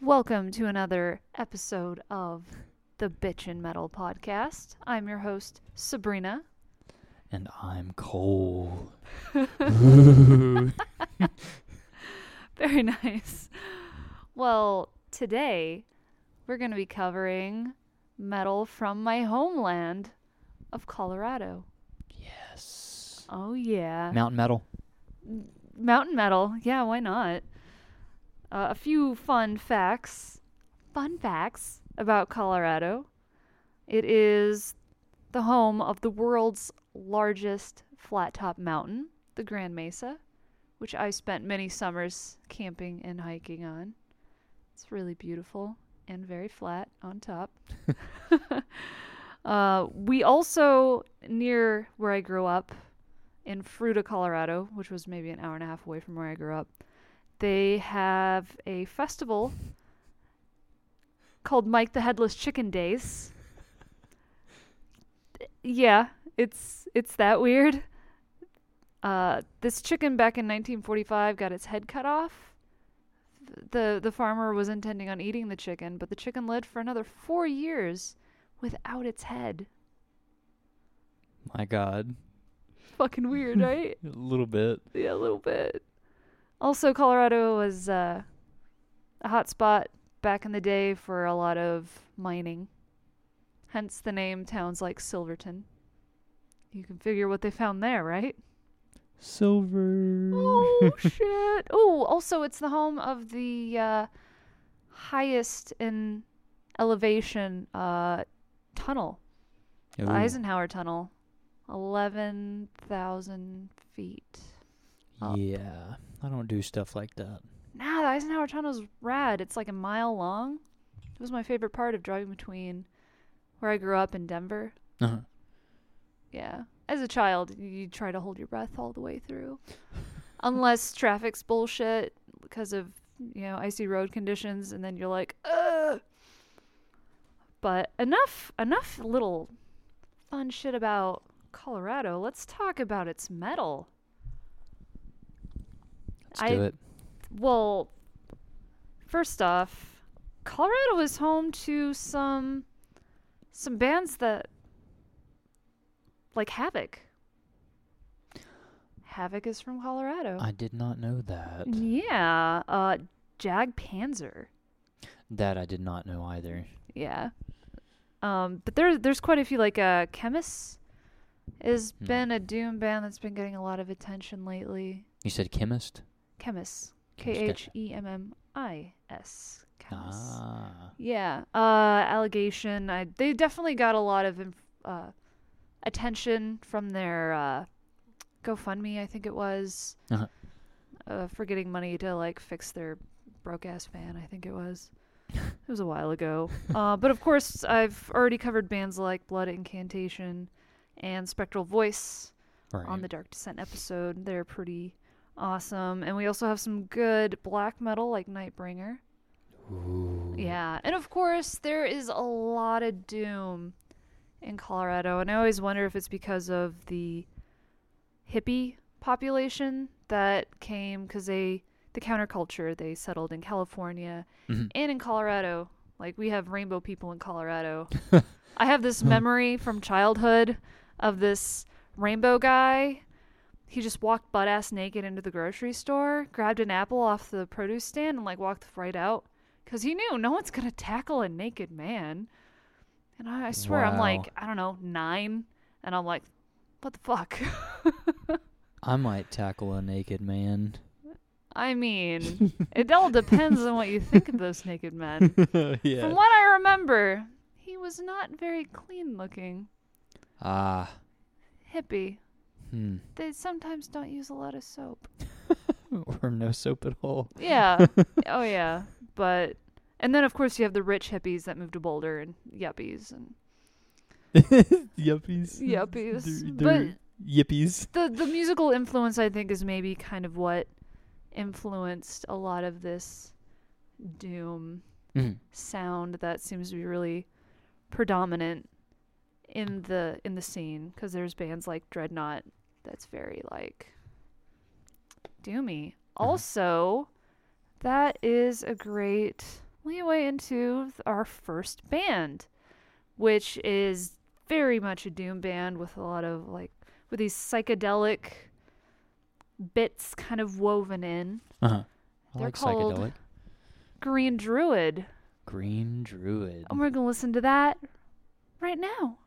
Welcome to another episode of the Bitchin' Metal Podcast. I'm your host, Sabrina. And I'm Cole. Very nice. Well, today we're going to be covering metal from my homeland of Colorado. Yes. Oh, yeah. Mountain metal. Mountain metal. Yeah, why not? Uh, a few fun facts. Fun facts about Colorado. It is the home of the world's largest flat top mountain, the Grand Mesa, which I spent many summers camping and hiking on. It's really beautiful and very flat on top. uh, we also, near where I grew up, in Fruita, Colorado, which was maybe an hour and a half away from where I grew up, they have a festival called Mike the Headless Chicken Days. Yeah, it's it's that weird. Uh, this chicken back in 1945 got its head cut off. The the farmer was intending on eating the chicken, but the chicken lived for another 4 years without its head. My God. Fucking weird, right? A little bit. Yeah, a little bit. Also, Colorado was uh, a hot spot back in the day for a lot of mining. Hence the name towns like Silverton. You can figure what they found there, right? Silver. Oh, shit. Oh, also, it's the home of the uh, highest in elevation uh, tunnel, the Eisenhower Tunnel. 11,000 feet. up. Yeah. I don't do stuff like that. Nah, the Eisenhower Tunnel's rad. It's like a mile long. It was my favorite part of driving between where I grew up in Denver. Uh-huh. Yeah. As a child, you try to hold your breath all the way through. Unless traffic's bullshit because of, you know, icy road conditions and then you're like, ugh. But enough enough little fun shit about Colorado. Let's talk about its metal. Let's I- do it. Well, first off, Colorado is home to some some bands that like Havok. Havok is from Colorado. I did not know that. yeah, uh Jag Panzer. That I did not know either. Yeah. Um but there there's quite a few like uh Khemmis has Hmm. been a doom band that's been getting a lot of attention lately. You said chemist? Khemmis. K H E M M I S. Chemist, gotcha. H M M I S. Khemmis. Ah. Yeah, uh, Allegaeon. I they definitely got a lot of inf- uh, attention from their uh, GoFundMe. I think it was Uh-huh. uh, for getting money to like fix their broke ass fan. I think it was. it was a while ago. uh, but of course, I've already covered bands like Blood Incantation and Spectral Voice Right. on the Dark Descent episode. They're pretty awesome, and we also have some good black metal like Nightbringer. Ooh. Yeah, and of course there is a lot of doom in Colorado, and I always wonder if it's because of the hippie population that came because they the counterculture they settled in California Mhm. and in Colorado. Like we have rainbow people in Colorado. I have this memory from childhood of this rainbow guy. He just walked butt ass naked into the grocery store, grabbed an apple off the produce stand, and like walked right out because he knew no one's gonna tackle a naked man. And I, I swear, I'm like I don't know nine, and I'm like, what the fuck? I might tackle a naked man. I mean, it all depends on what you think of those naked men. yeah. From what I remember, he was not very clean looking. Ah. Hippie. Hmm. They sometimes don't use a lot of soap. or no soap at all. Yeah. oh yeah. But and then of course you have the rich hippies that moved to Boulder and yuppies and Yuppies. yuppies. They're- they're yippies. The the musical influence I think is maybe kind of what influenced a lot of this doom Mhm. sound that seems to be really predominant in the in the scene because there's bands like Dreadnought that's very like doomy. Uh-huh. Also, that is a great leeway into our first band, which is very much a doom band with a lot of like with these psychedelic bits kind of woven in. Uh huh. I They're like called- psychedelic. Green Druid. Green Druid. And we're going to listen to that right now.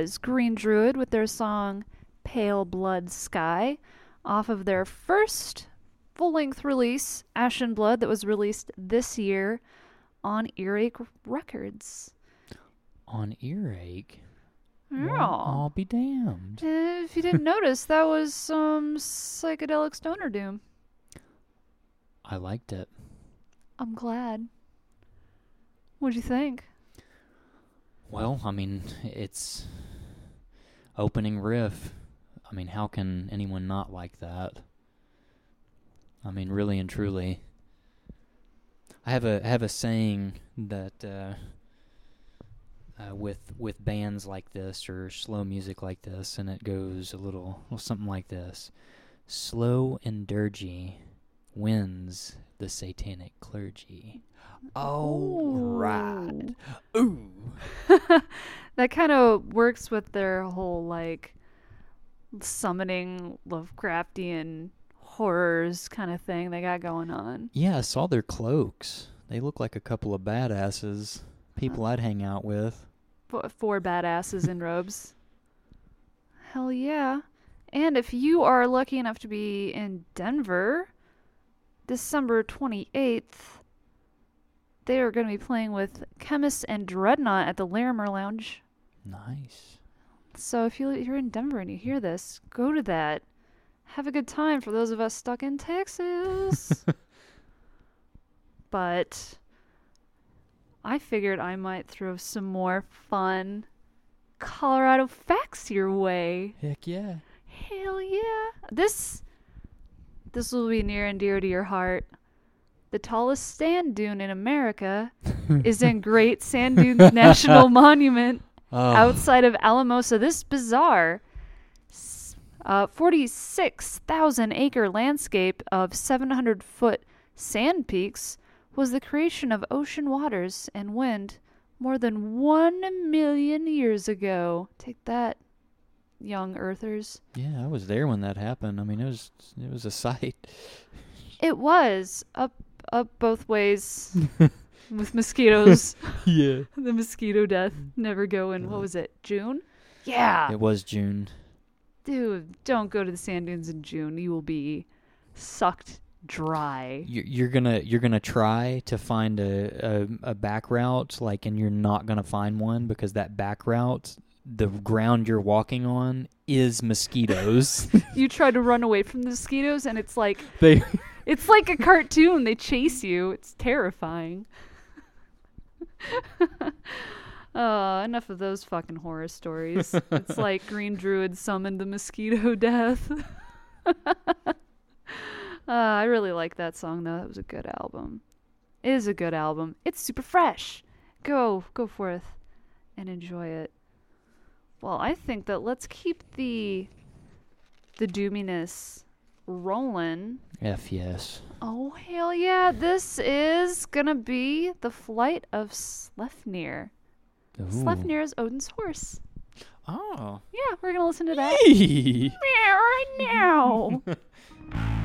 Was Green Druid with their song Pale Blood Sky off of their first full length release, Ashen Blood, that was released this year on Earache Records. On earache. Well, Yeah. I'll be damned. If you didn't notice, that was some psychedelic stoner doom. I liked it. I'm glad. What'd you think? Well, I mean, it's opening riff. I mean, how can anyone not like that? I mean, really and truly. I have a I have a saying that uh, uh, with with bands like this or slow music like this, and it goes a little well, something like this: "Slow and dirgy wins the satanic clergy." Oh, right. Ooh. that kind of works with their whole like summoning Lovecraftian horrors kind of thing they got going on. Yeah, I saw their cloaks. They look like a couple of badasses. People I'd hang out with. F- Four badasses in robes. Hell yeah. And if you are lucky enough to be in Denver, December 28th, they are going to be playing with Khemmis and Dreadnought at the Larimer Lounge. Nice. So if you- you're in Denver and you hear this, go to that. Have a good time for those of us stuck in Texas. but I figured I might throw some more fun Colorado facts your way. Heck yeah. Hell yeah. This this will be near and dear to your heart. The tallest sand dune in America is in Great Sand Dunes National Monument Oh, outside of Alamosa. This bizarre uh, 46,000 acre landscape of 700 foot sand peaks was the creation of ocean waters and wind more than 1 million years ago. Take that, young earthers. yeah, I was there when that happened. I mean, it was it was a sight. It was up up both ways with mosquitoes. yeah. the mosquito death mm. never go in. What was it? June? Yeah. It was June. Dude, don't go to the sand dunes in June. You will be sucked dry. You're, you're gonna you're gonna try to find a, a a back route, like, and you're not gonna find one because that back route, the ground you're walking on, is mosquitoes. You try to run away from the mosquitoes and it's like they it's like a cartoon. They chase you. It's terrifying. uh, enough of those fucking horror stories. it's like Green Druid summoned the mosquito death. uh, I really like that song though. That was a good album. It is a good album. It's super fresh. Go, go forth and enjoy it. Well, I think that let's keep the the doominess rolling. F yes. Oh hell yeah! This is gonna be the flight of Sleipnir. Ooh. Sleipnir is Odin's horse. Oh. Yeah, we're gonna listen to that yeah, right now.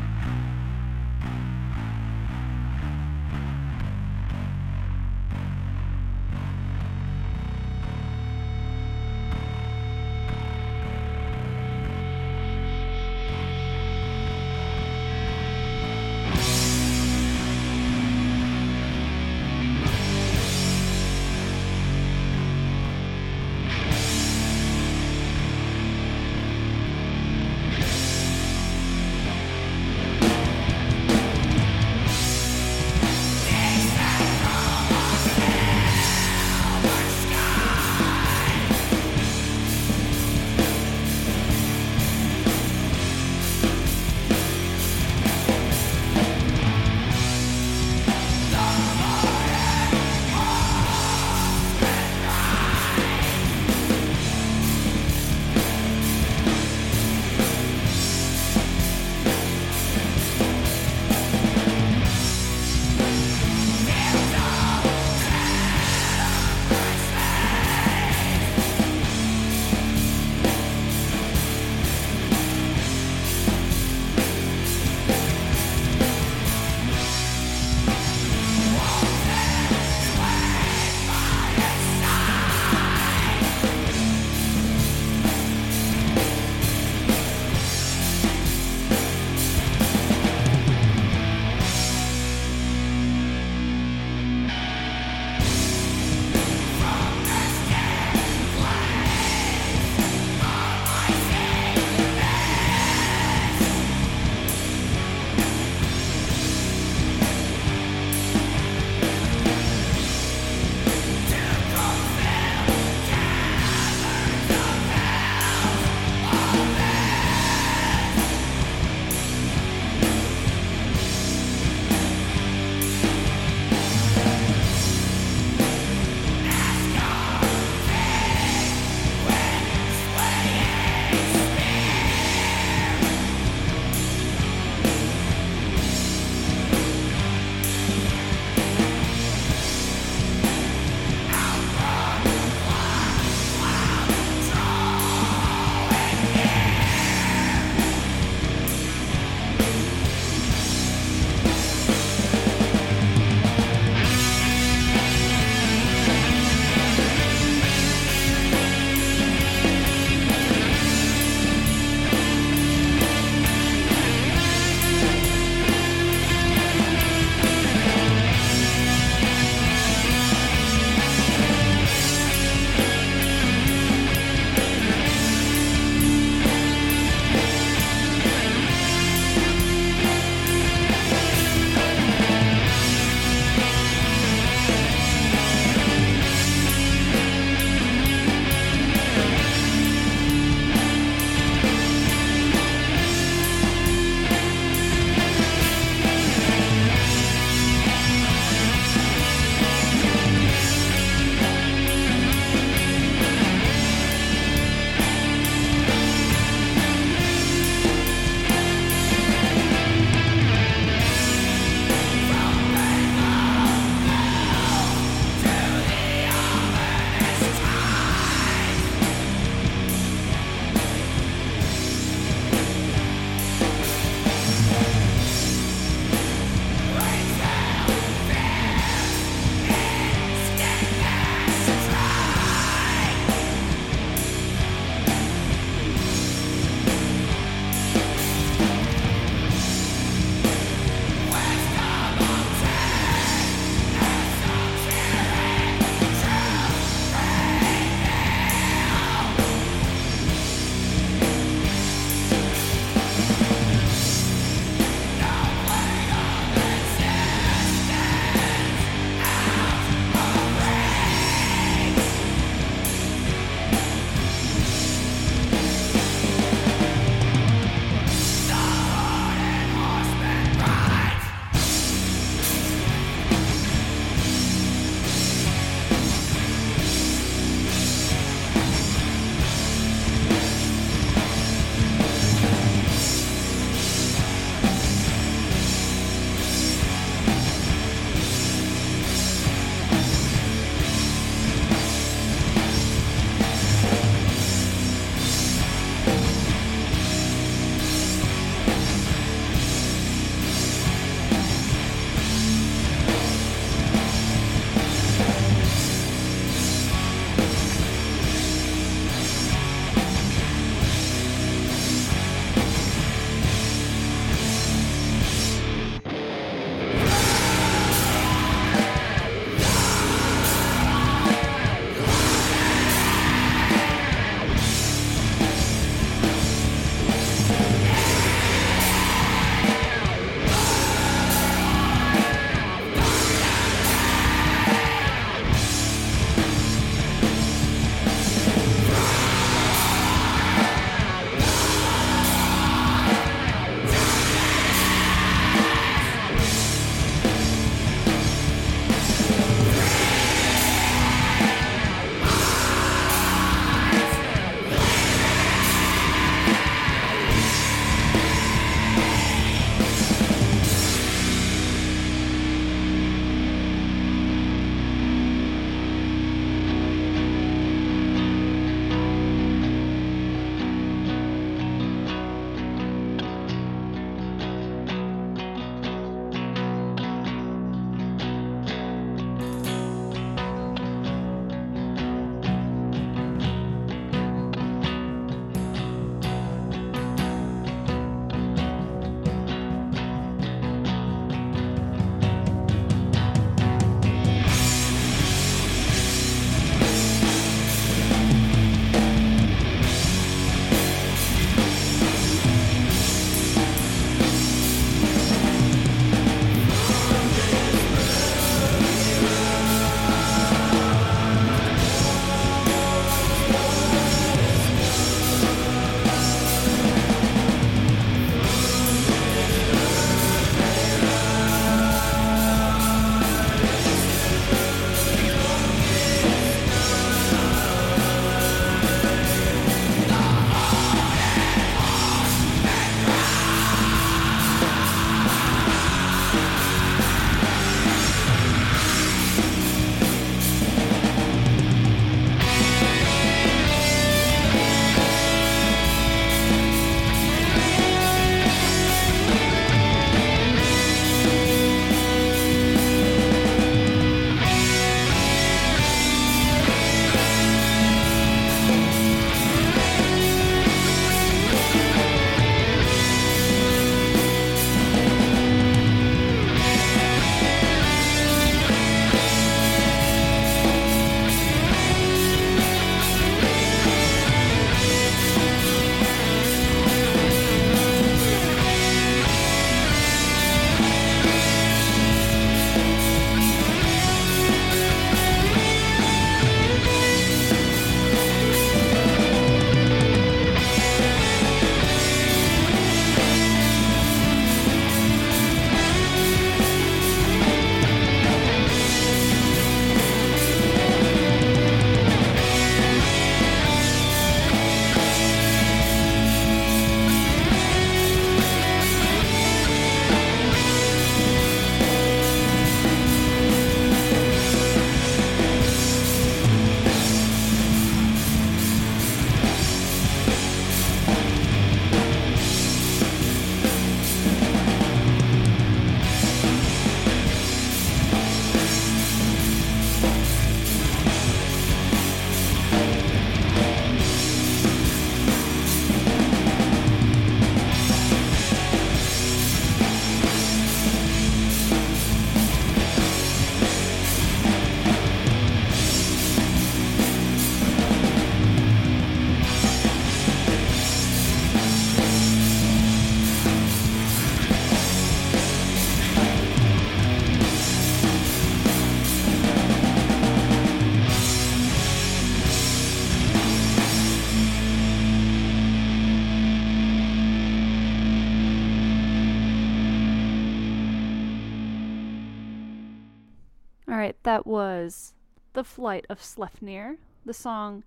that was The Flight of Sleipnir, the song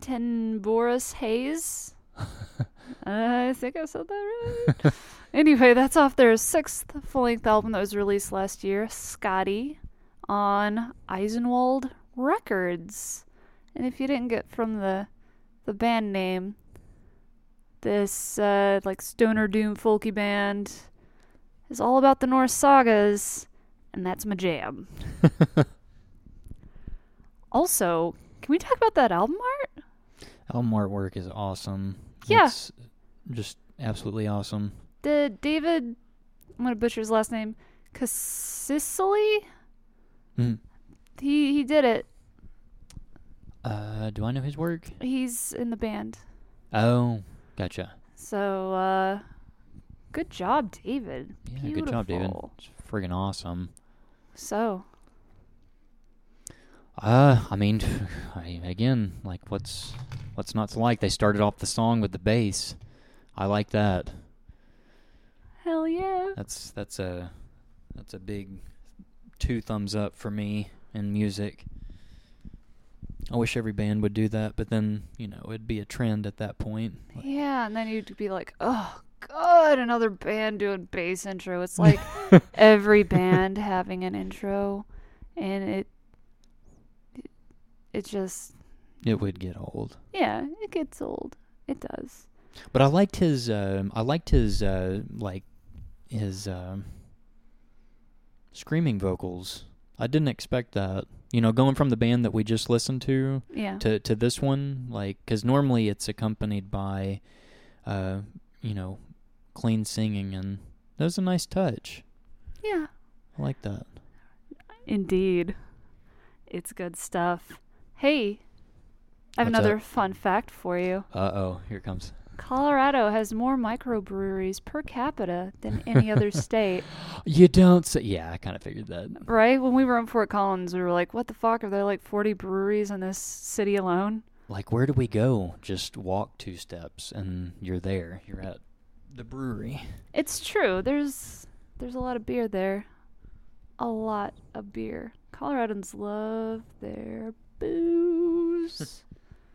Tenebrous Haze. I think I said that right. anyway, that's off their sixth full length album that was released last year, Skadi, on Eisenwald Records. And if you didn't get from the the band name, this uh, like stoner doom folky band is all about the Norse sagas, and that's my jam. also, can we talk about that album art? Album artwork is awesome. Yeah. It's just absolutely awesome. Did David, I'm gonna butcher his last name, Cassisoli? Mm. He he did it. Uh, do I know his work? He's in the band. Oh, gotcha. So uh, good job, David. Yeah, good job, David. It's friggin' awesome. So Uh, I mean, I, again, like what's what's not to like? They started off the song with the bass. I like that. hell yeah. That's that's a that's a big two thumbs up for me in music. I wish every band would do that, but then you know it'd be a trend at that point. Yeah, and then you'd be like, oh god, another band doing bass intro. It's like every band having an intro, and it it just It would get old. yeah, it gets old. It does. But I liked his. Um, I liked his uh, like his um, screaming vocals. I didn't expect that. You know, going from the band that we just listened to Yeah. to to this one, like, because normally it's accompanied by, uh, you know, clean singing, and that was a nice touch. yeah. I like that. Indeed. It's good stuff. Hey, I have What's another up? fun fact for you. Uh oh, here it comes. Colorado has more microbreweries per capita than any other state. You don't say. Yeah, I kind of figured that. Right? When we were in Fort Collins, we were like, what the fuck? Are there like 40 breweries in this city alone? Like, where do we go? Just walk two steps, and you're there. You're at the brewery. It's true. There's there's a lot of beer there. A lot of beer. Coloradans love their booze.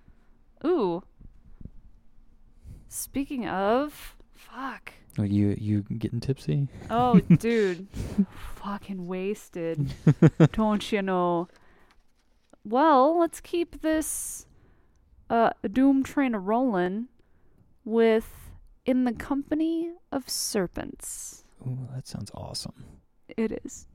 Ooh. Speaking of, fuck. Are you you getting tipsy? Oh, dude. Fucking wasted. Don't you know? Well, let's keep this uh, doom train a rolling with In the Company of Serpents. Ooh, that sounds awesome. It is.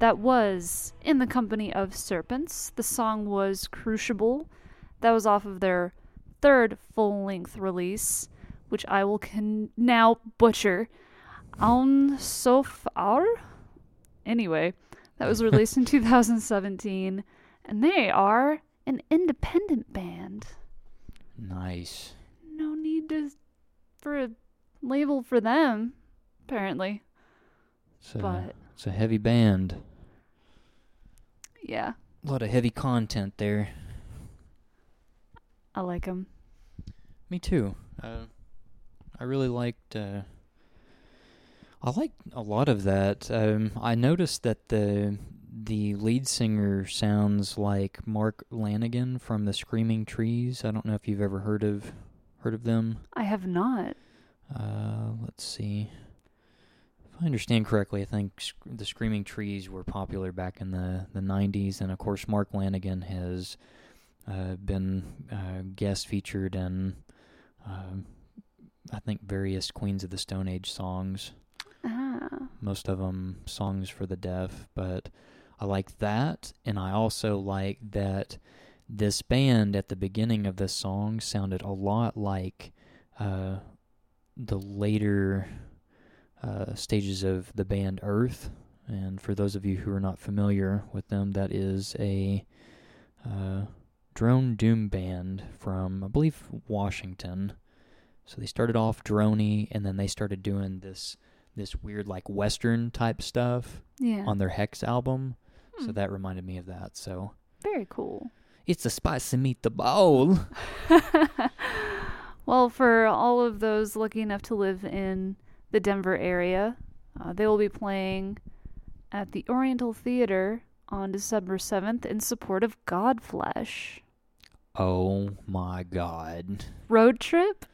That was In the Company of Serpents. The song was Crucible. That was off of their third full length release, which I will can now butcher. On Sofar? Anyway, that was released in 2017, and they are an independent band. Nice. No need to for a label for them, apparently. A, But it's a heavy band. Yeah, A lot of heavy content there. I like them. Me too. Uh, I really liked. Uh, I liked a lot of that. Um, I noticed that the the lead singer sounds like Mark Lanegan from the Screaming Trees. I don't know if you've ever heard of heard of them. I have not. Uh, let's see. I understand correctly, I think sc- the Screaming Trees were popular back in the, the 90s, and of course, Mark Lanegan has uh, been uh, guest featured in, um I think, various Queens of the Stone Age songs. Ah. Most of them songs for the deaf, but I like that, and I also like that this band at the beginning of this song sounded a lot like uh, the later uh, stages of the band Earth. And for those of you who are not familiar with them, that is a uh, drone doom band from, I believe, Washington. So they started off droney, and then they started doing this this weird like western type stuff Yeah. on their Hex album. So Hmm. that reminded me of that. So Very cool. it's a spicy meatball. well, for all of those lucky enough to live in the Denver area, uh, they will be playing at the Oriental Theater on December 7th in support of Godflesh. Oh my god. Road trip?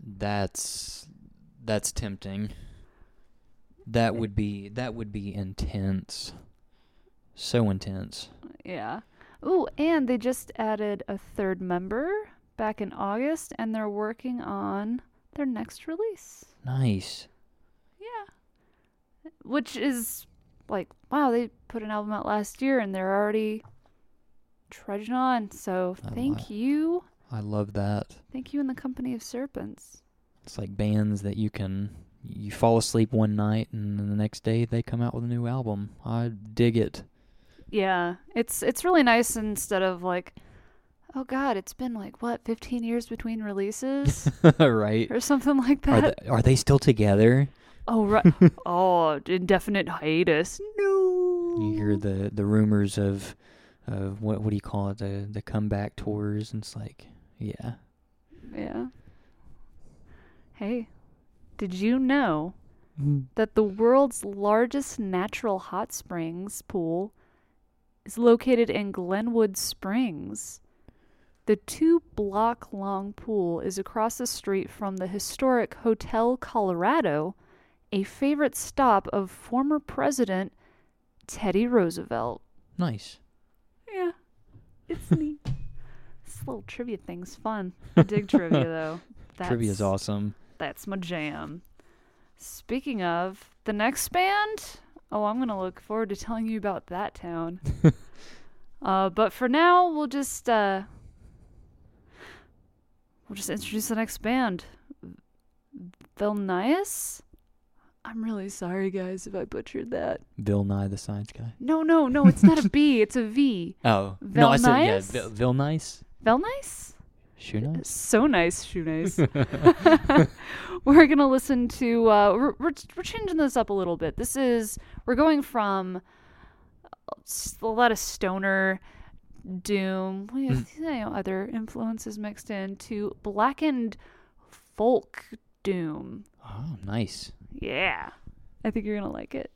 That's that's tempting. That would be that would be intense. So intense. Yeah. Oh, and they just added a third member back in August, and they're working on their next release. Nice. Yeah. Which is like, wow, they put an album out last year and they're already trudging on. So I thank li- you. I love that. Thank you in the company of serpents. It's like bands that you can you fall asleep one night and then the next day they come out with a new album. I dig it. Yeah. It's it's really nice instead of like oh god, it's been like what, 15 years between releases right. or something like Are that. they, are they still together? Oh right. oh, indefinite hiatus. No. You hear the the rumors of of what what do you call it the the comeback tours and it's like yeah Yeah. Hey, did you know mm. that the world's largest natural hot springs pool is located in Glenwood Springs? The two block long pool is across the street from the historic Hotel Colorado, a favorite stop of former President Teddy Roosevelt. nice Yeah, it's neat. this little trivia thing's fun. I dig trivia though. That's, trivia's awesome That's my jam. Speaking of the next band, oh, I'm gonna look forward to telling you about that town. uh, but for now, we'll just uh, we'll just introduce the next band, Vilnius. I'm really sorry, guys, if I butchered that. Nye the Science Guy No, no, no, it's not a B, it's a V. oh no I said yeah Vilnius? Vil, Vil Nice Vilnius? Shoe Nice So nice, shoe nice. we're gonna listen to. Uh, we're, we're we're changing this up a little bit. This is we're going from a lot of stoner doom, have, hmm. you know, other influences mixed in to blackened folk doom. oh nice Yeah. I think you're going to like it.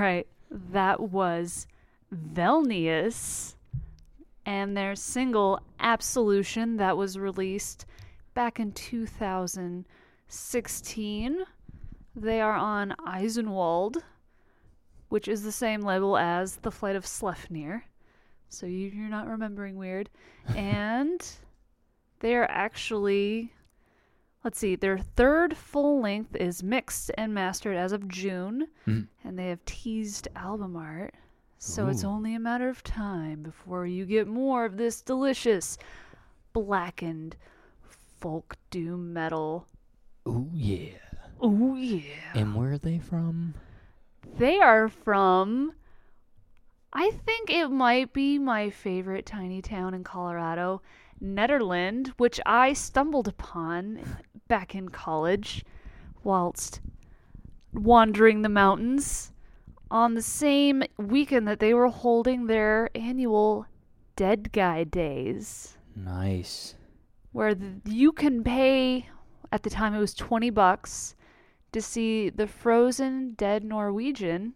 Right. That was Velnias and their single Absolution that was released back in 2016. They are on Eisenwald, which is the same label as The Flight of Sleipnir. So you, you're not remembering weird. and they are actually, let's see, their third full length is mixed and mastered as of June, Mhm. and they have teased album art. So it's only a matter of time before you get more of this delicious, blackened folk doom metal. Ooh yeah. Oh, yeah. And where are they from? They are from. I think it might be my favorite tiny town in Colorado, Netherland, which I stumbled upon back in college whilst wandering the mountains on the same weekend that they were holding their annual Dead Guy Days, Nice. where th- you can pay, at the time it was 20 bucks, to see the frozen dead Norwegian,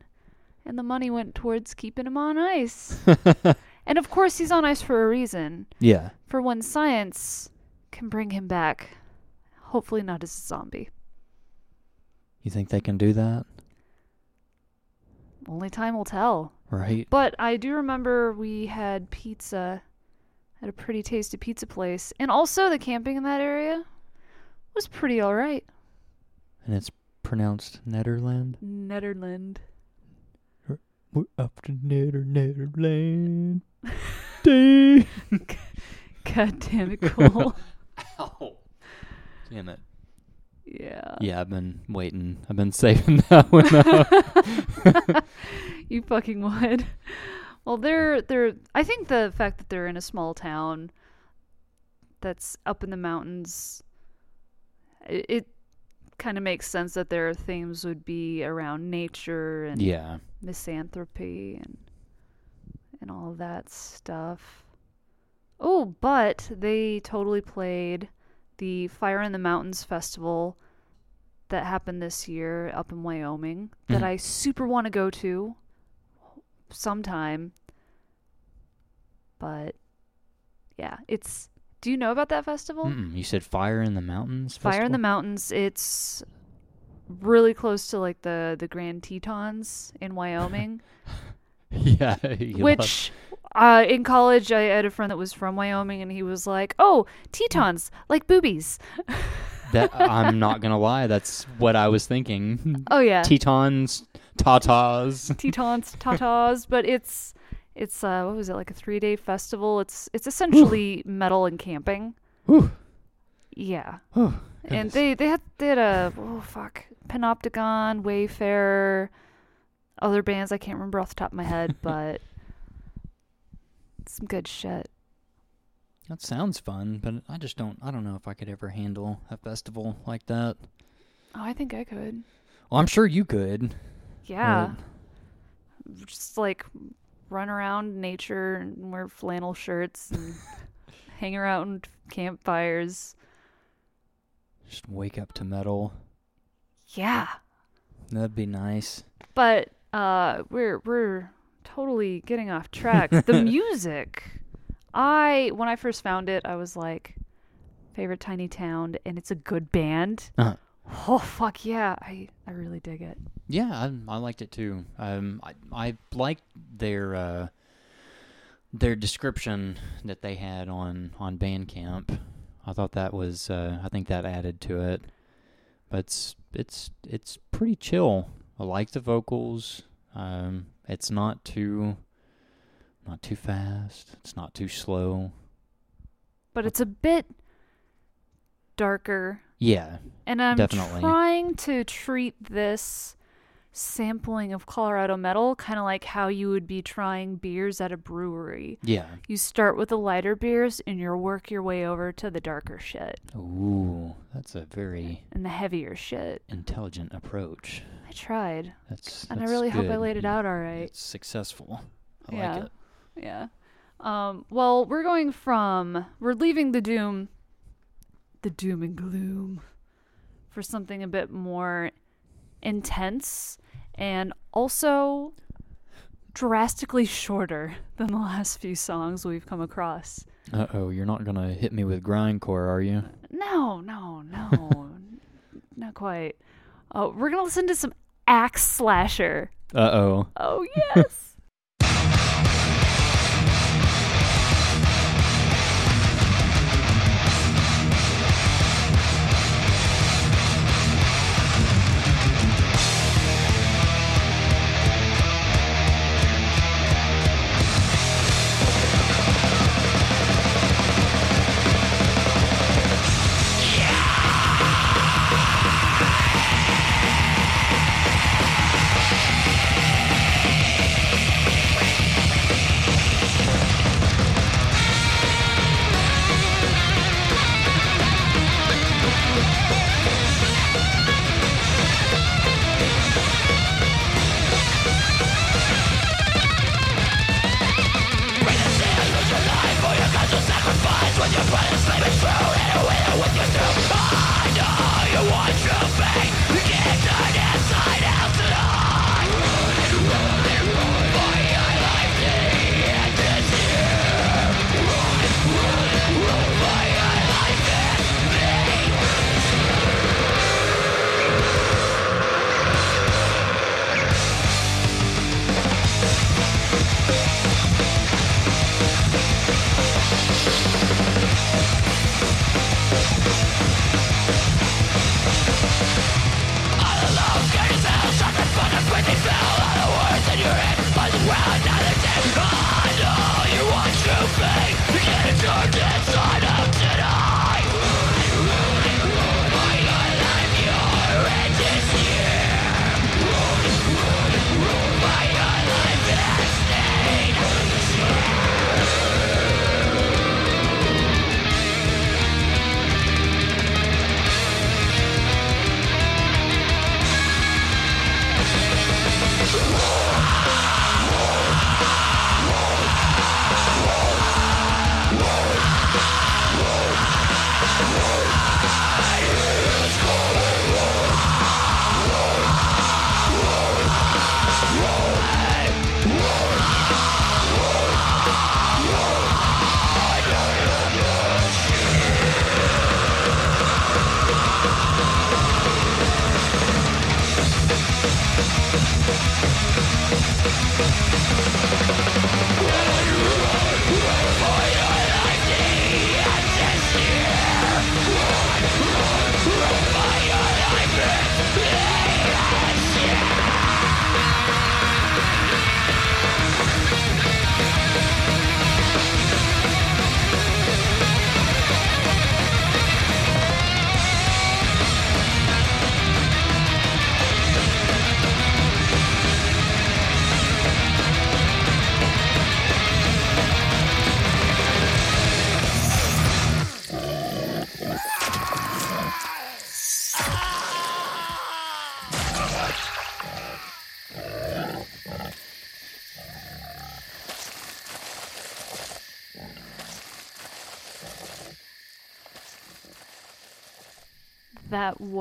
and the money went towards keeping him on ice. and of course, he's on ice for a reason. yeah. For when science can bring him back, hopefully not as a zombie. You think they can do that? Only time will tell. Right? But I do remember we had pizza at a pretty tasty pizza place, and also the camping in that area was pretty alright. And it's pronounced Netherland? Netherland. We're up to Nether Netherland. God damn it, Cole. Ow. Damn it. yeah. Yeah, I've been waiting. I've been saving that one up. you fucking would. Well, they're they're. I think the fact that they're in a small town that's up in the mountains, it, it kind of makes sense that their themes would be around nature and yeah. misanthropy and and all that stuff. Oh, but they totally played the Fire in the Mountains festival that happened this year up in Wyoming that Mhm. I super want to go to sometime. But yeah, it's do you know about that festival? Mm-mm. You said Fire in the Mountains? Fire in the Mountains, it's really close to like the the Grand Tetons in Wyoming. yeah. Which uh, in college, I had a friend that was from Wyoming, and he was like, "Oh, Tetons, like boobies." that I'm not gonna lie, that's what I was thinking. Oh yeah, Tetons, tatas. Tetons, tatas, but it's it's uh, what was it like a three day festival? It's it's essentially metal and camping. Whew. Yeah, Oh, and they they had they had a oh fuck Panopticon, Wayfarer, other bands I can't remember off the top of my head, but some good shit. That sounds fun, but I just don't. I don't know if I could ever handle a festival like that. Oh, I think I could. Well, I'm sure you could. Yeah. just like run around nature and wear flannel shirts and hang around campfires. Just wake up to metal. Yeah. That'd be nice. But uh we're we're totally getting off track. the music. I when I first found it, I was like favorite tiny town and it's a good band. Uh-huh. Oh fuck yeah. I I really dig it. Yeah, I, I liked it too. Um, I I liked their uh, their description that they had on on Bandcamp. I thought that was. Uh, I think that added to it. But it's it's it's pretty chill. I like the vocals. Um, it's not too not too fast. It's not too slow. But it's a bit darker Yeah, And I'm Definitely. trying to treat this sampling of Colorado metal kind of like how you would be trying beers at a brewery. yeah. You start with the lighter beers and you work your way over to the darker shit Ooh, that's a very and the heavier shit. intelligent approach. I tried, That's and I really hope I laid it out all right. It's successful. I Yeah. like it. Yeah. Um, well, we're going from we're leaving the doom, the doom and gloom, for something a bit more intense and also drastically shorter than the last few songs we've come across. Uh oh, you're not gonna hit me with grindcore, are you? No, no, no, not quite. Uh, we're gonna listen to some Axe Slasher. Uh oh. Oh yes.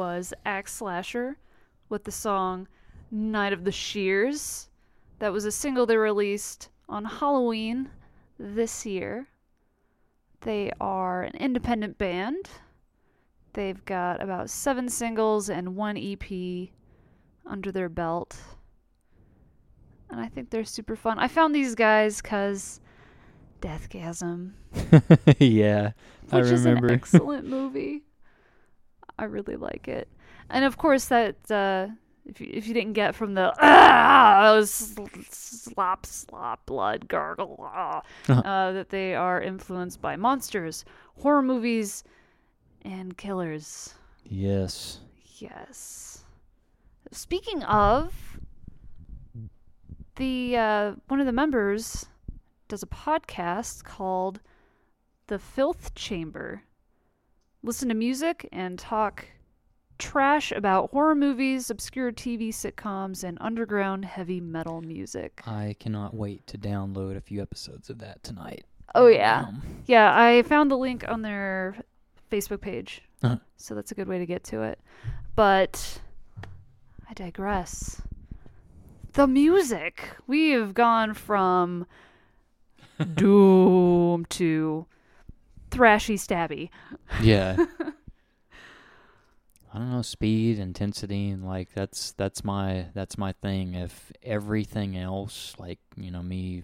Was Axe Slasher with the song Night of the Shears. That was a single they released on Halloween this year. They are an independent band. They've got about seven singles and one EP under their belt. And I think they're super fun. I found these guys because Deathgasm, yeah, I which is an remember. excellent movie. I really like it, and of course that uh, if you if you didn't get from the ah slop slop blood gargle ah, Uh-huh. uh, that they are influenced by monsters, horror movies, and killers. yes. Yes. Speaking of, the uh, one of the members does a podcast called The Filth Chamber. Listen to music and talk trash about horror movies, obscure TV sitcoms, and underground heavy metal music. I cannot wait to download a few episodes of that tonight. Oh yeah. Um, Yeah, I found the link on their Facebook page. Uh-huh. So that's a good way to get to it. But I digress. The music. We have gone from doom to thrashy stabby. Yeah. I don't know, speed, intensity, and like that's that's my that's my thing. If everything else, like you know me,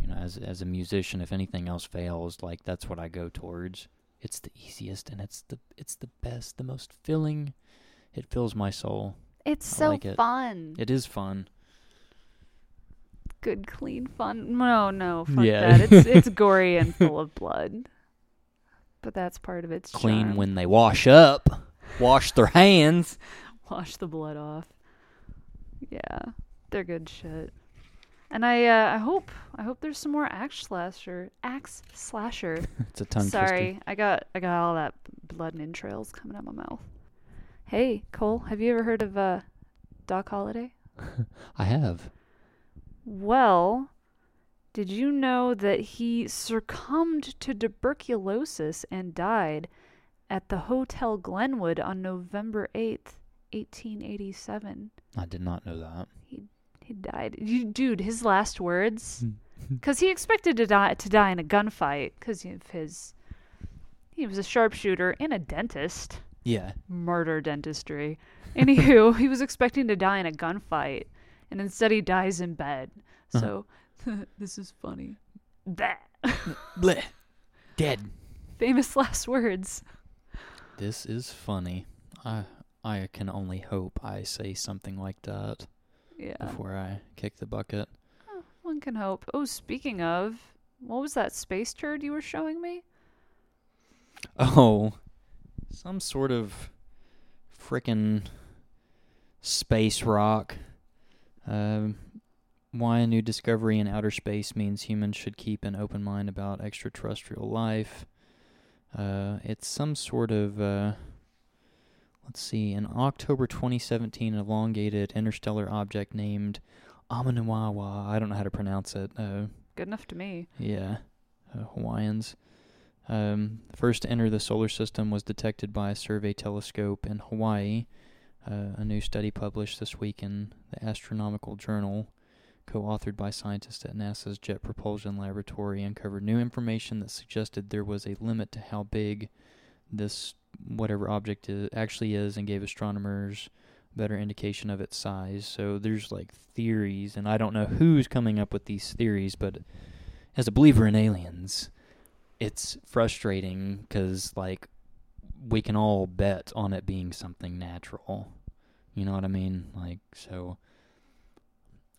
you know, as as a musician, if anything else fails, like that's what I go towards. It's the easiest and it's the it's the best, the most filling. It fills my soul. It's I so like it. fun. It is fun. Good, clean fun. No, no, fuck Yeah. that. It's it's gory and full of blood. But that's part of its Clean charm. when they wash up, wash their hands. wash the blood off. Yeah, they're good shit. And I uh, I hope I hope there's some more axe slasher axe slasher. It's a tongue Sorry, I got I got all that blood and entrails coming out my mouth. Hey Cole, have you ever heard of uh, Doc twister. I have. Well, did you know that he succumbed to tuberculosis and died at the Hotel Glenwood on November 8th, 1887? I did not know that. He he died. You, dude, his last words. Hmm. Because he expected to die to die in a gunfight because of his. He was a sharpshooter and a dentist. Yeah. Murder dentistry. Anywho, he was expecting to die in a gunfight, and instead he dies in bed. So, this is funny. That Bleh. Dead. famous last words. This is funny. I I can only hope I say something like that Yeah. before I kick the bucket. Oh, one can hope. Oh, speaking of, what was that space turd you were showing me? Oh, some sort of frickin' space rock. Um, why a new discovery in outer space means humans should keep an open mind about extraterrestrial life. Uh, it's some sort of, uh, let's see, in October 2017, an elongated interstellar object named Amanawawa. I don't know how to pronounce it. Uh, Good enough to me. yeah, uh, Hawaiians. Um, first to enter the solar system was detected by a survey telescope in Hawaii. Uh, a new study published this week in the Astronomical Journal, co authored by scientists at NASA's Jet Propulsion Laboratory, uncovered new information that suggested there was a limit to how big this whatever object is, actually is and gave astronomers better indication of its size. So there's like theories, and I don't know who's coming up with these theories, but as a believer in aliens, it's frustrating because like we can all bet on it being something natural. You know what I mean? Like so.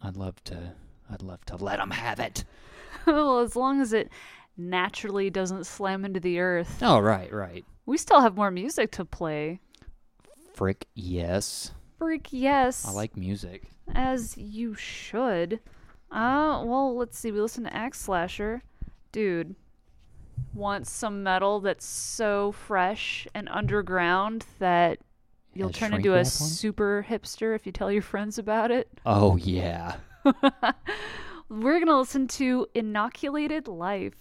I'd love to. I'd love to let them have it. well, as long as it naturally doesn't slam into the earth. Oh right, right. We still have more music to play. Frick yes. Freak yes. I like music. As you should. Uh, well, let's see. We listen to Axe Slasher. Dude, wants some metal that's so fresh and underground that you'll turn into a super hipster if you tell your friends about it. Oh yeah. We're going to listen to Inoculated Life.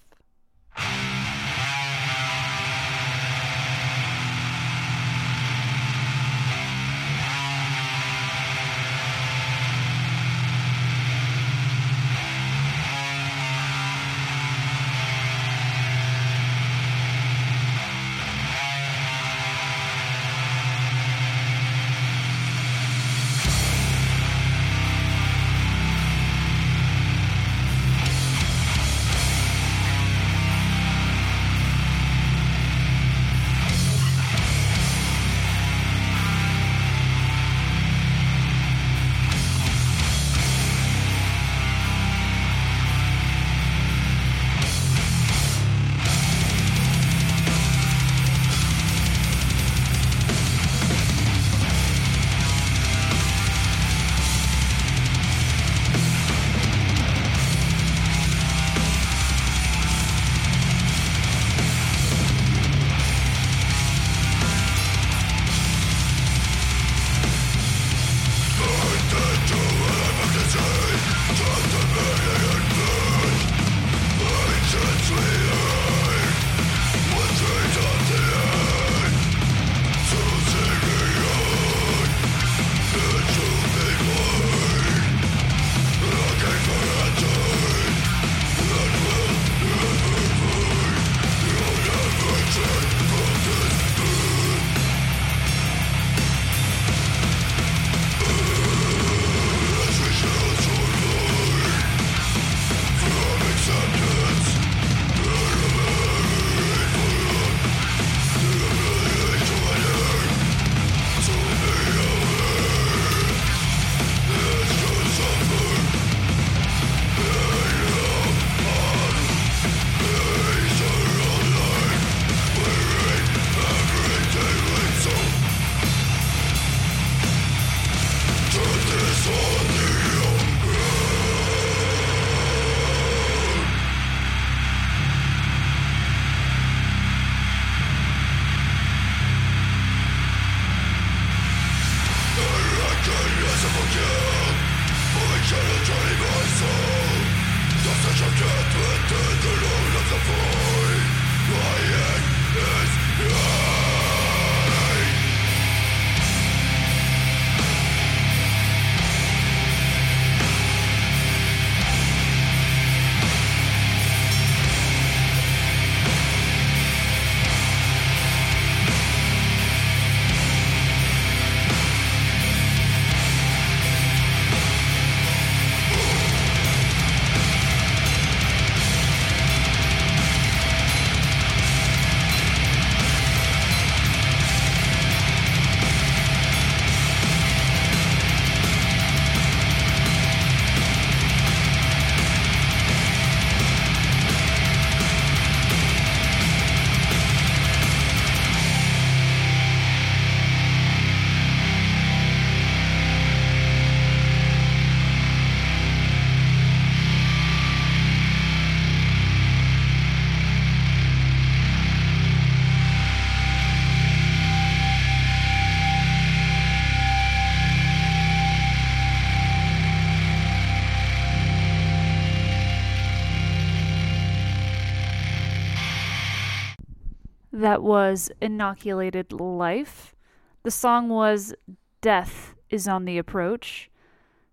That was Inoculated Life. The song was Death is on the Approach.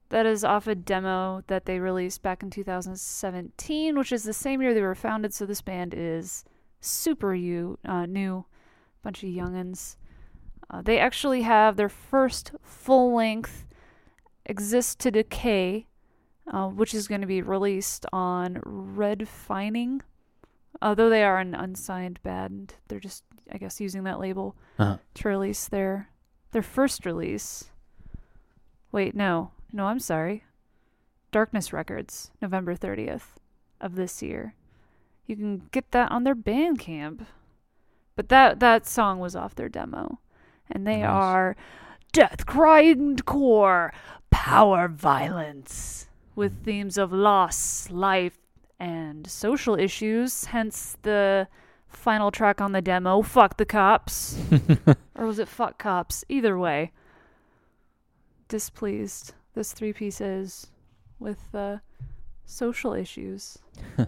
That is off a demo that they released back in 2017, which is the same year they were founded. So this band is super you, uh, new, bunch of youngins. Uh, they actually have their first full length Exist to Decay, uh, which is going to be released on Redefining. Although they are an unsigned band, they're just, I guess, using that label Uh-huh. to release their their first release. Wait, no, no, I'm sorry. Darkness Records, November 30th of this year. You can get that on their Bandcamp. But that that song was off their demo, and they Nice. are death grindcore power violence with themes of loss, life, and social issues. Hence the final track on the demo, "Fuck the Cops." or was it fuck cops? Either way. Displeased. This three piece is with uh, social issues.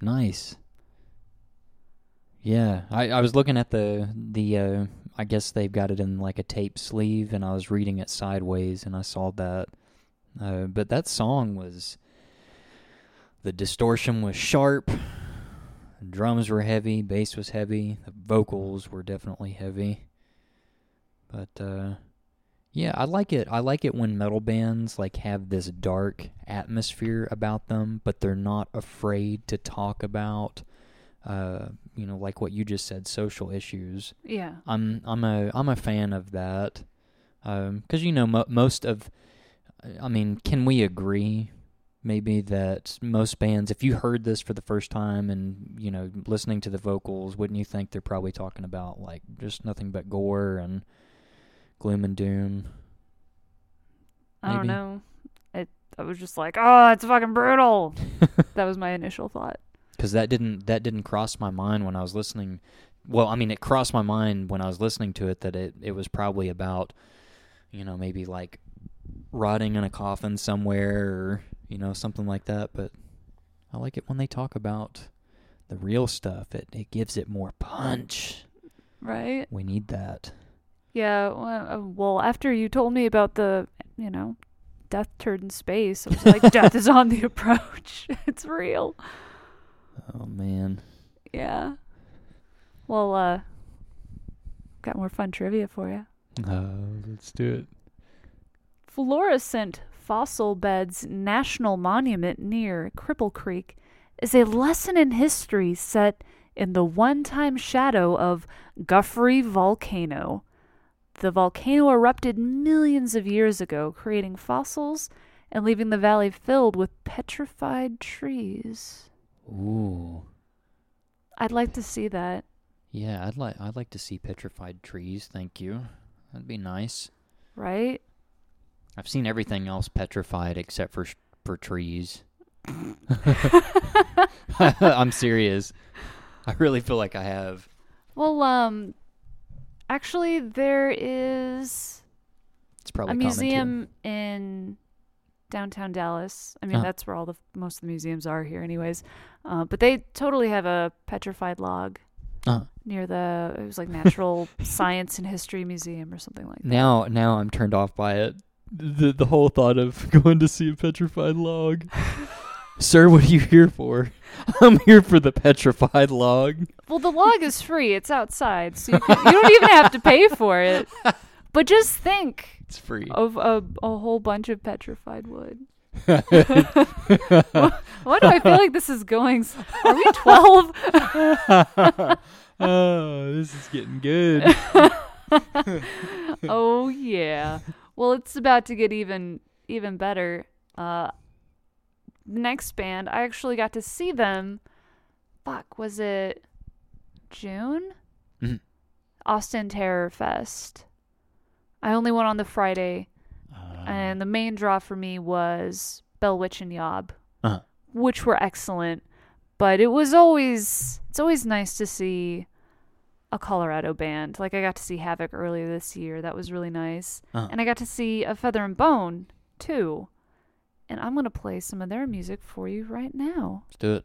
Nice. Yeah, I, I was looking at the the uh, I guess they've got it in like a tape sleeve, and I was reading it sideways, and I saw that. Uh, but that song was the distortion was sharp, drums were heavy, bass was heavy, the vocals were definitely heavy. But uh, yeah, I like it. I like it when metal bands like have this dark atmosphere about them, but they're not afraid to talk about, uh, you know, like what you just said, social issues. Yeah. I'm I'm a I'm a fan of that, Um, because you know mo- most of, I mean, can we agree? Maybe that most bands, if you heard this for the first time and you know listening to the vocals, wouldn't you think they're probably talking about like just nothing but gore and gloom and doom? I don't know. It I was just like, "Oh, it's fucking brutal." that was my initial thought. because that didn't that didn't cross my mind when I was listening. Well, I mean, it crossed my mind when I was listening to it that it it was probably about, you know, maybe like rotting in a coffin somewhere or you know something like that. But I like it when they talk about the real stuff. It it gives it more punch. Right? We need that. Yeah, well, uh, after you told me about the, you know, death turd in space, I was like, death is on the approach. it's real. Oh man. Yeah. Well, uh, got more fun trivia for you. Uh, let's do it. Fluorescent Fossil Beds National Monument near Cripple Creek is a lesson in history set in the one time shadow of Guffey Volcano. The volcano erupted millions of years ago, creating fossils and leaving the valley filled with petrified trees. Ooh. I'd like to see that. Yeah, I'd like I'd like to see petrified trees. Thank you. That'd be nice. Right? I've seen everything else petrified except for for trees. I'm serious. I really feel like I have. Well, um, actually, there is It's probably a common, too. museum in downtown Dallas. I mean, Huh. that's where all the most of the museums are here, anyways. Uh, but they totally have a petrified log Uh, near the it was like Natural Science and History Museum or something like that. now, now I'm turned off by it. The the whole thought of going to see a petrified log. Sir, what are you here for? I'm here for the petrified log. Well, the log is free; it's outside, so you, can, you don't even have to pay for it. But just think It's free. of a, a whole bunch of petrified wood. Why do I feel like this is going? s- Are we twelve? oh, this is getting good. oh yeah. Well, it's about to get even even better. Uh next band, I actually got to see them. Fuck, was it June? Mhm. Austin Terror Fest. I only went on the Friday, Uh, and the main draw for me was Bell Witch and Yob, Uh-huh. which were excellent. But it was always it's always nice to see a Colorado band. Like I got to see Havok earlier this year. That was really nice. Uh-huh. And I got to see Of Feather and Bone too. And I'm gonna play some of their music for you right now. Let's do it.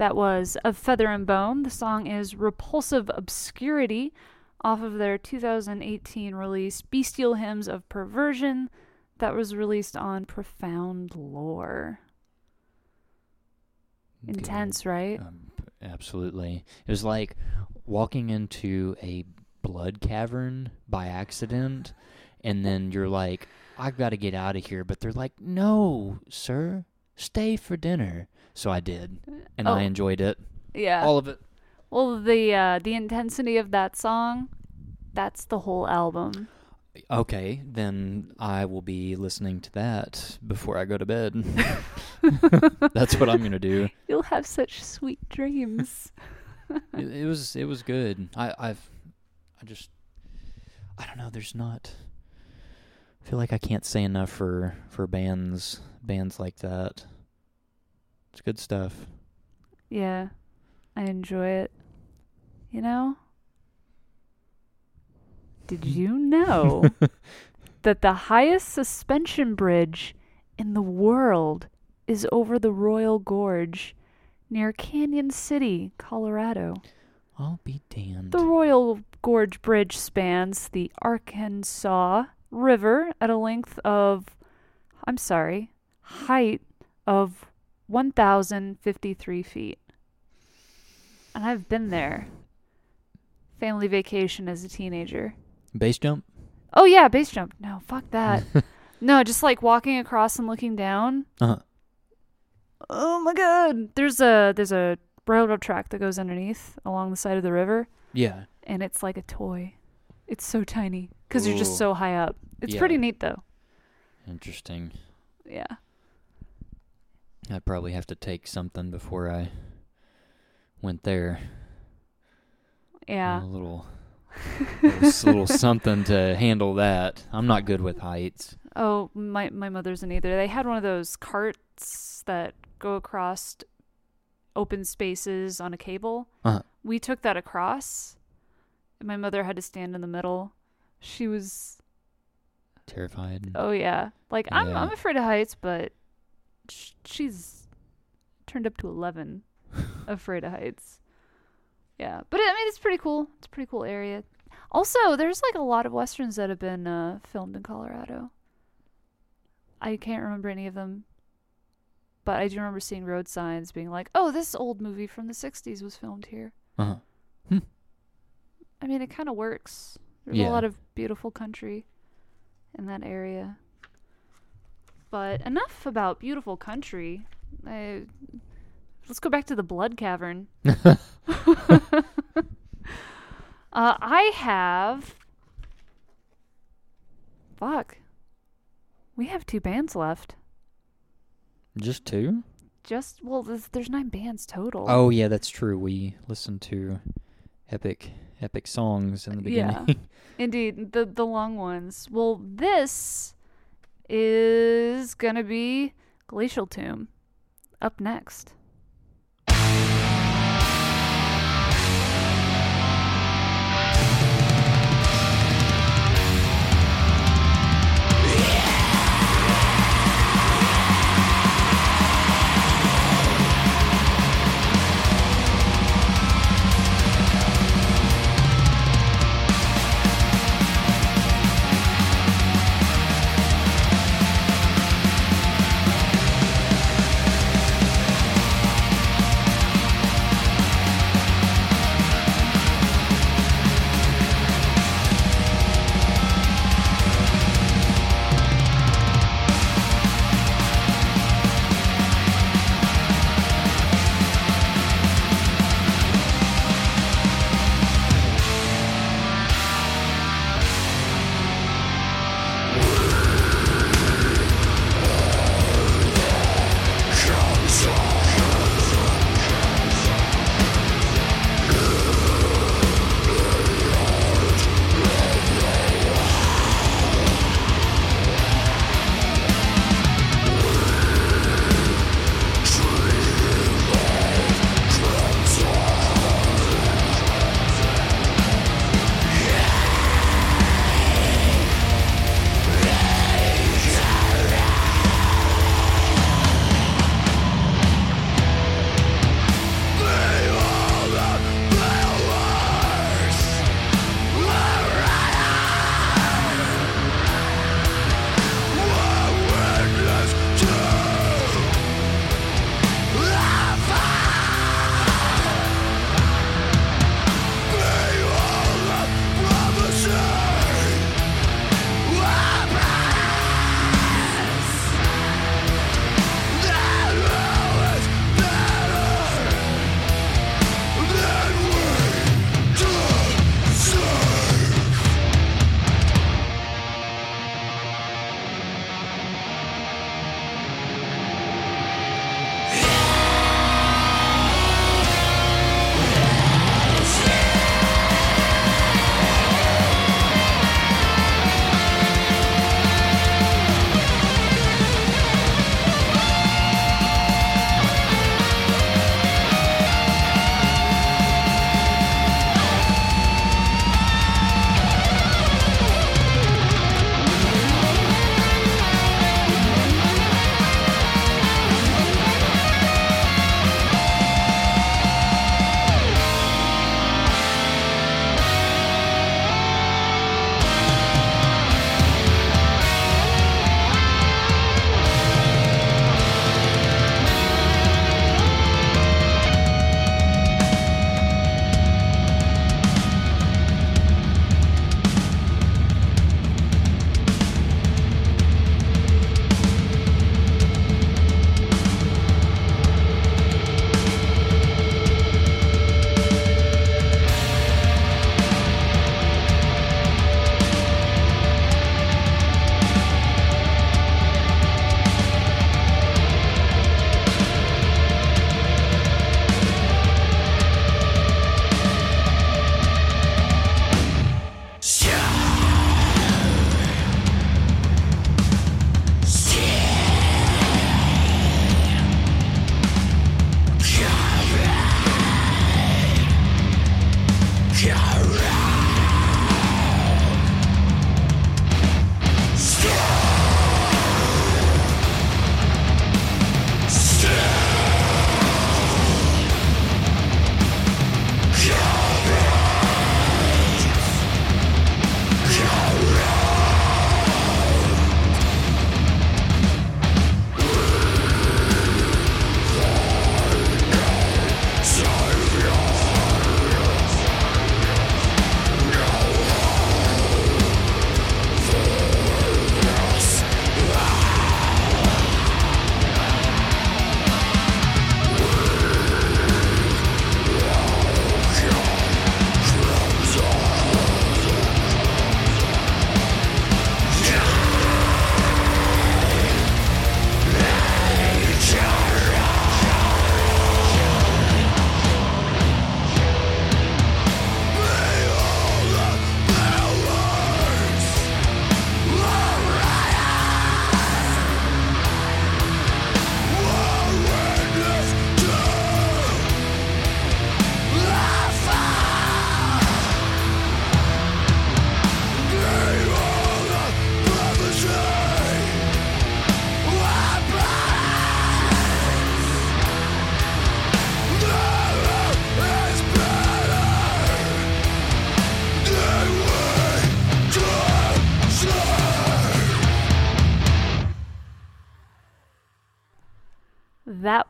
That was Of Feather and Bone. The song is Repulsive Obscurity off of their 2018 release Bestial Hymns of Perversion that was released on Profound Lore. Intense, right? Um, absolutely. It was like walking into a blood cavern by accident, and then you're like, I've got to get out of here. But they're like, no, sir, stay for dinner. So I did, and Oh. I enjoyed it. Yeah. All of it. well, the uh, the intensity of that song, that's the whole album. Okay, then I will be listening to that before I go to bed. That's what I'm going to do. You'll have such sweet dreams. it, it was it was good. I I've I just I don't know. There's not. I feel like I can't say enough for for bands bands like that. It's good stuff. Yeah, I enjoy it. You know? Did mm. you know that the highest suspension bridge in the world is over the Royal Gorge near Cañon City, Colorado? I'll be damned. The Royal Gorge Bridge spans the Arkansas River at a length of, I'm sorry, height of 1,053 feet. And I've been there. Family vacation as a teenager. Base jump. Oh, yeah, base jump. No, fuck that. no, just like walking across and looking down. Uh-huh. Oh my god. There's a there's a railroad track that goes underneath along the side of the river. Yeah. and it's like a toy. It's so tiny because you're just so high up. It's Yeah. pretty neat though. Interesting. Yeah. I'd probably have to take something before I went there. Yeah. A little, little, little something to handle that. I'm not good with heights. Oh, my my mother isn't either. They had one of those carts that go across open spaces on a cable. Uh-huh. We took that across. And my mother had to stand in the middle. She was Terrified. oh yeah. Like I'm I'm afraid of heights, but she's turned up to 11 afraid of heights. Yeah, but I mean it's pretty cool. It's a pretty cool area. Also, there's like a lot of westerns that have been uh, filmed in Colorado. I can't remember any of them, but I do remember seeing road signs being like, "Oh, this old movie from the '60s was filmed here." Uh-huh. I mean, it kind of works. There's Yeah. a lot of beautiful country in that area. But enough about beautiful country. I, let's go back to the blood cavern. uh, I have. Fuck. We have two bands left. Just two? Just well, there's, there's nine bands total. Oh yeah, that's true. We listened to epic epic songs in the beginning. Yeah. Indeed, the the long ones. Well, this is gonna be Glacial Tomb up next.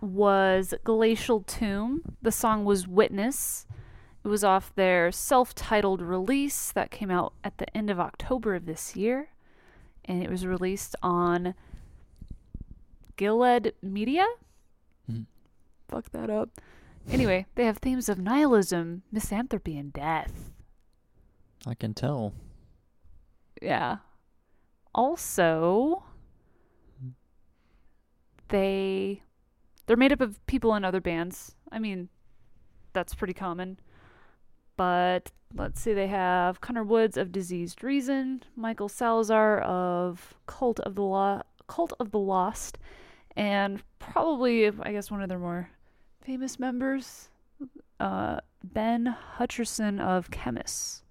Was Glacial Tomb. The song was Witness. It was off their self titled release that came out at the end of October of this year. And it was released on Gilead Media. Mhm. Fuck that up. Anyway, they have themes of nihilism, misanthropy, and death. I can tell. Yeah. Also, they they're made up of people in other bands. I mean, that's pretty common. But let's see, they have Connor Woods of Diseased Reason, Michael Salazar of Cult of the Lo- Cult of the Lost, and probably, I guess, one of their more famous members, uh, Ben Hutcherson of Khemmis.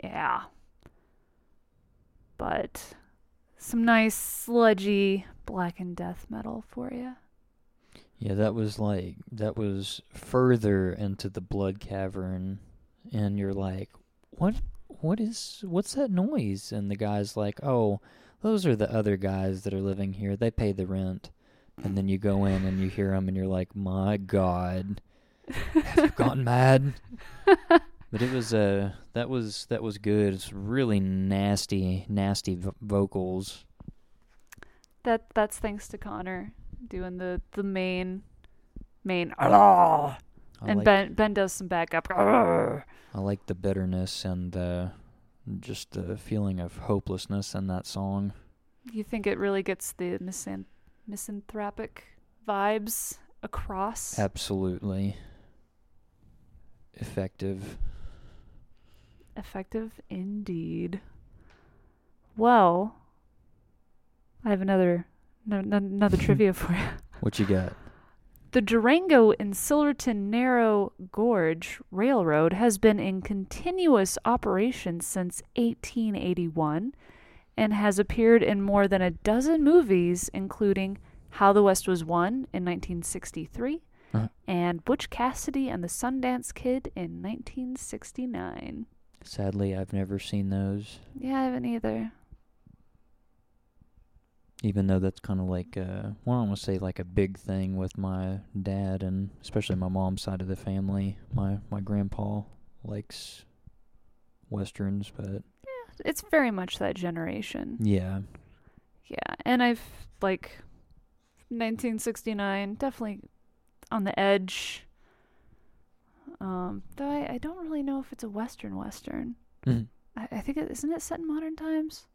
Yeah. But some nice sludgy black and death metal for you. Yeah, that was like that was further into the blood cavern, and you're like, what? What is? What's that noise? And the guy's like, oh, those are the other guys that are living here. They pay the rent. And then you go in and you hear them, and you're like, my god, have you gotten mad? But it was uh that was that was good. It's really nasty, nasty vo- vocals. That that's thanks to Connor doing the the main main and like, Ben Ben does some backup. I like the bitterness and uh, just the feeling of hopelessness in that song. You think it really gets the misan- misanthropic vibes across? Absolutely effective. Effective indeed. Well, I have another no, no, another trivia for you. What you got? The Durango and Silverton Narrow Gauge Railroad has been in continuous operation since 1881 and has appeared in more than a dozen movies, including How the West Was Won in 1963 Uh-huh. and Butch Cassidy and the Sundance Kid in 1969. Sadly, I've never seen those. Yeah, I haven't either. Even though that's kind of like, uh, well, I don't want to say like a big thing with my dad and especially my mom's side of the family. My my grandpa likes westerns, but yeah, It's very much that generation. yeah, Yeah, and I've like 1969, definitely on the edge. Um, though I, I don't really know if it's a western western. Mhm. I, I think it isn't it set in modern times.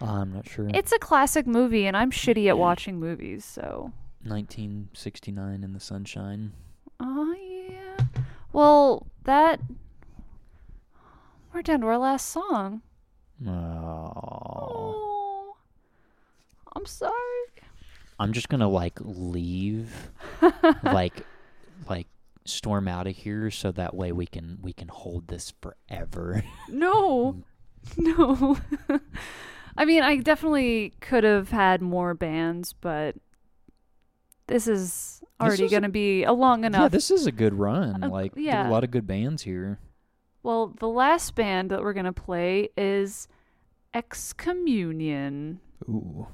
I'm not sure. It's a classic movie, and I'm shitty at watching movies, so. 1969 in the sunshine. Oh yeah. Well, that. We're down to our last song. Oh. Oh, I'm sorry. I'm just gonna like leave, like, like storm out of here, so that way we can we can hold this forever. No, no. I mean, I definitely could have had more bands, but this is already going to be a long enough. yeah, this is a good run. Uh, like, yeah. a lot of good bands here. well, the last band that we're going to play is Excommunion. Ooh.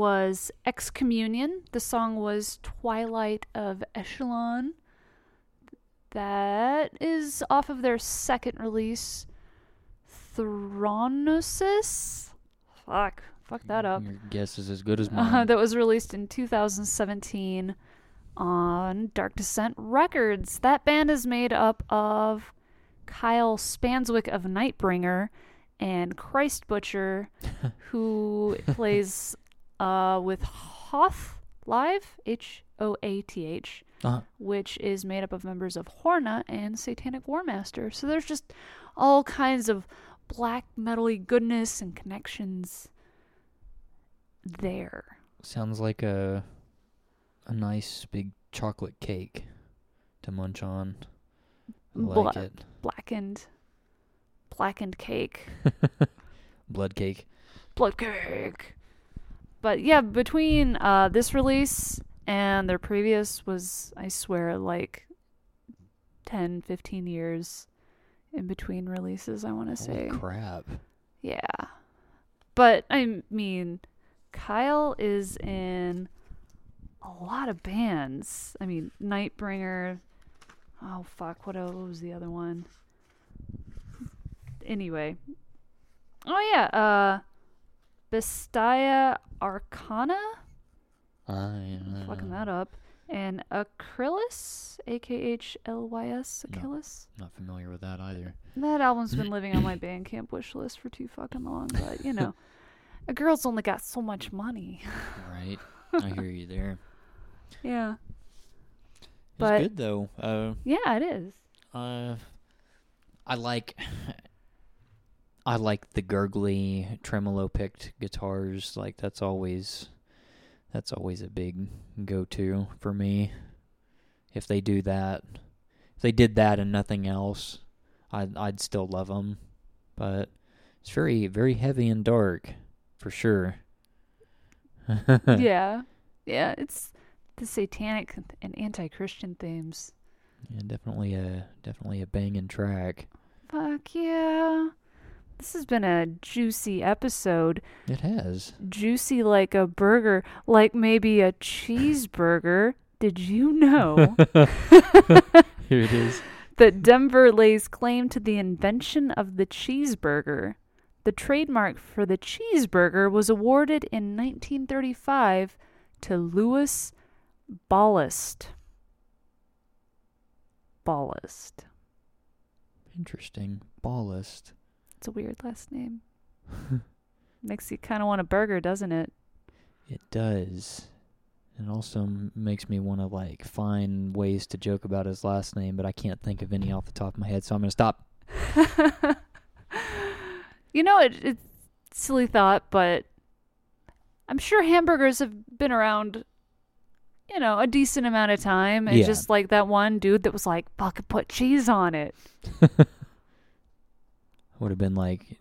Was Excommunion. The song was Twilight of Echelon. That is off of their second release, Thronosis. Fuck, fuck that up. Your guess is as good as Uh, mine. that was released in 2017 on Dark Descent Records. That band is made up of Kyle Spanswick of Nightbringer and Christ Butcher, who plays uh, with Hoth Live, H O A T H, Uh-huh. which is made up of members of Horna and Satanic Warmaster. So there's just all kinds of black metally goodness and connections there. Sounds like a a nice big chocolate cake to munch on. I like Bla- it. blackened blackened cake Blood cake. blood cake but yeah between uh this release and their previous was i swear like 10 15 years in between releases i want to say. Holy crap. yeah. But i mean kyle is in a lot of bands. I mean nightbringer oh fuck what, what was the other one? Anyway. Oh yeah uh Bestia Arcana, I, am fucking that up, and Akhlys, A K H L Y S, No. Not familiar with that either. That album's been living on my Bandcamp wish list for too fucking long, but you know, a girl's only got so much money. Right. I hear you there. yeah, It's But- good though. Uh, yeah, it is. uh, I like. I like the gurgly tremolo picked guitars. Like that's always, that's always a big go-to for me. If they do that, if they did that and nothing else, I'd I'd still love them. But it's very very heavy and dark, for sure. yeah, yeah, it's the satanic and anti-Christian themes. Yeah, definitely a definitely a banging track. Fuck yeah. This has been a juicy episode. It has. juicy like a burger, like maybe a cheeseburger. Did you know Here it is. that Denver lays claim to the invention of the cheeseburger? The trademark for the cheeseburger was awarded in 1935 to Louis Ballast. Ballast. Interesting. Ballast. It's a weird last name. Makes you kind of want a burger, doesn't it? It does. It also m- makes me want to like find ways to joke about his last name, but I can't think of any off the top of my head, so I'm gonna stop. you know, it, it's a silly thought, but I'm sure hamburgers have been around, you know, a decent amount of time. And Yeah. just like that one dude that was like, fucking put cheese on it. Would have been like,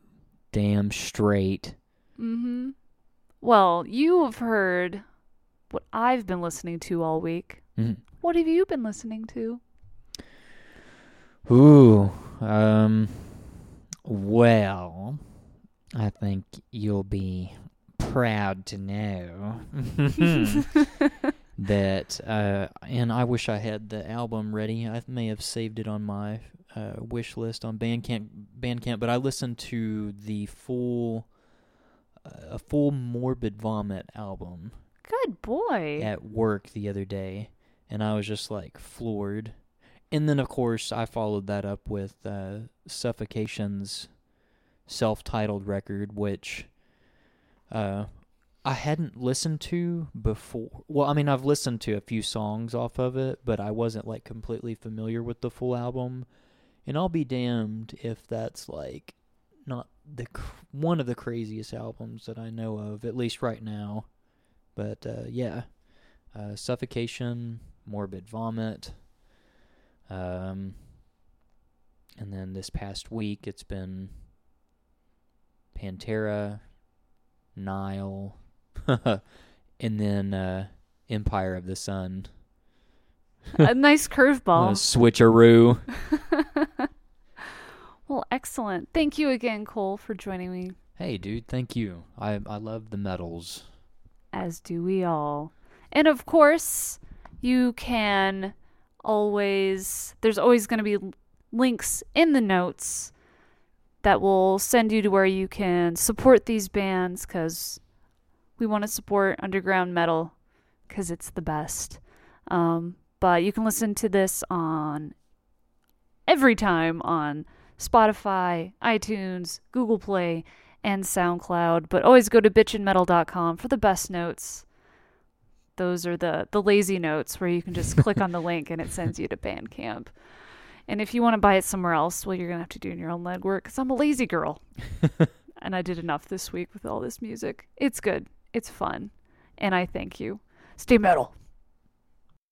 damn straight. Mm-hmm. Well, you have heard what I've been listening to all week. Mhm. What have you been listening to? Ooh. Um. Well, I think you'll be proud to know that. Uh, and I wish I had the album ready. I may have saved it on my uh, wish list on Bandcamp. Bandcamp, but I listened to the full, uh, a full Morbid Vomit album Good boy. at work the other day, and I was just like floored. And then, of course, I followed that up with uh, Suffocation's self-titled record, which uh, I hadn't listened to before. Well, I mean, I've listened to a few songs off of it, but I wasn't like completely familiar with the full album. And I'll be damned if that's like not the one of the craziest albums that I know of, at least right now. But uh, yeah, uh, suffocation, morbid vomit, um, and then this past week it's been Pantera, Nile, and then uh, Empire of the Sun. a nice curveball. switcheroo. well, excellent. Thank you again, Cole, for joining me. Hey, dude, thank you. I I love the medals. as do we all. And of course, you can always, there's always going to be links in the notes that will send you to where you can support these bands because we want to support underground metal because it's the best. Um, but you can listen to this on every time on Spotify, iTunes, Google Play, and SoundCloud. But always go to bitchinmetal.com for the best notes. Those are the, the lazy notes where you can just click on the link and it sends you to Bandcamp. And if you want to buy it somewhere else, well, you're going to have to do your own legwork because I'm a lazy girl. and I did enough this week with all this music. It's good, it's fun, and I thank you. Stay metal.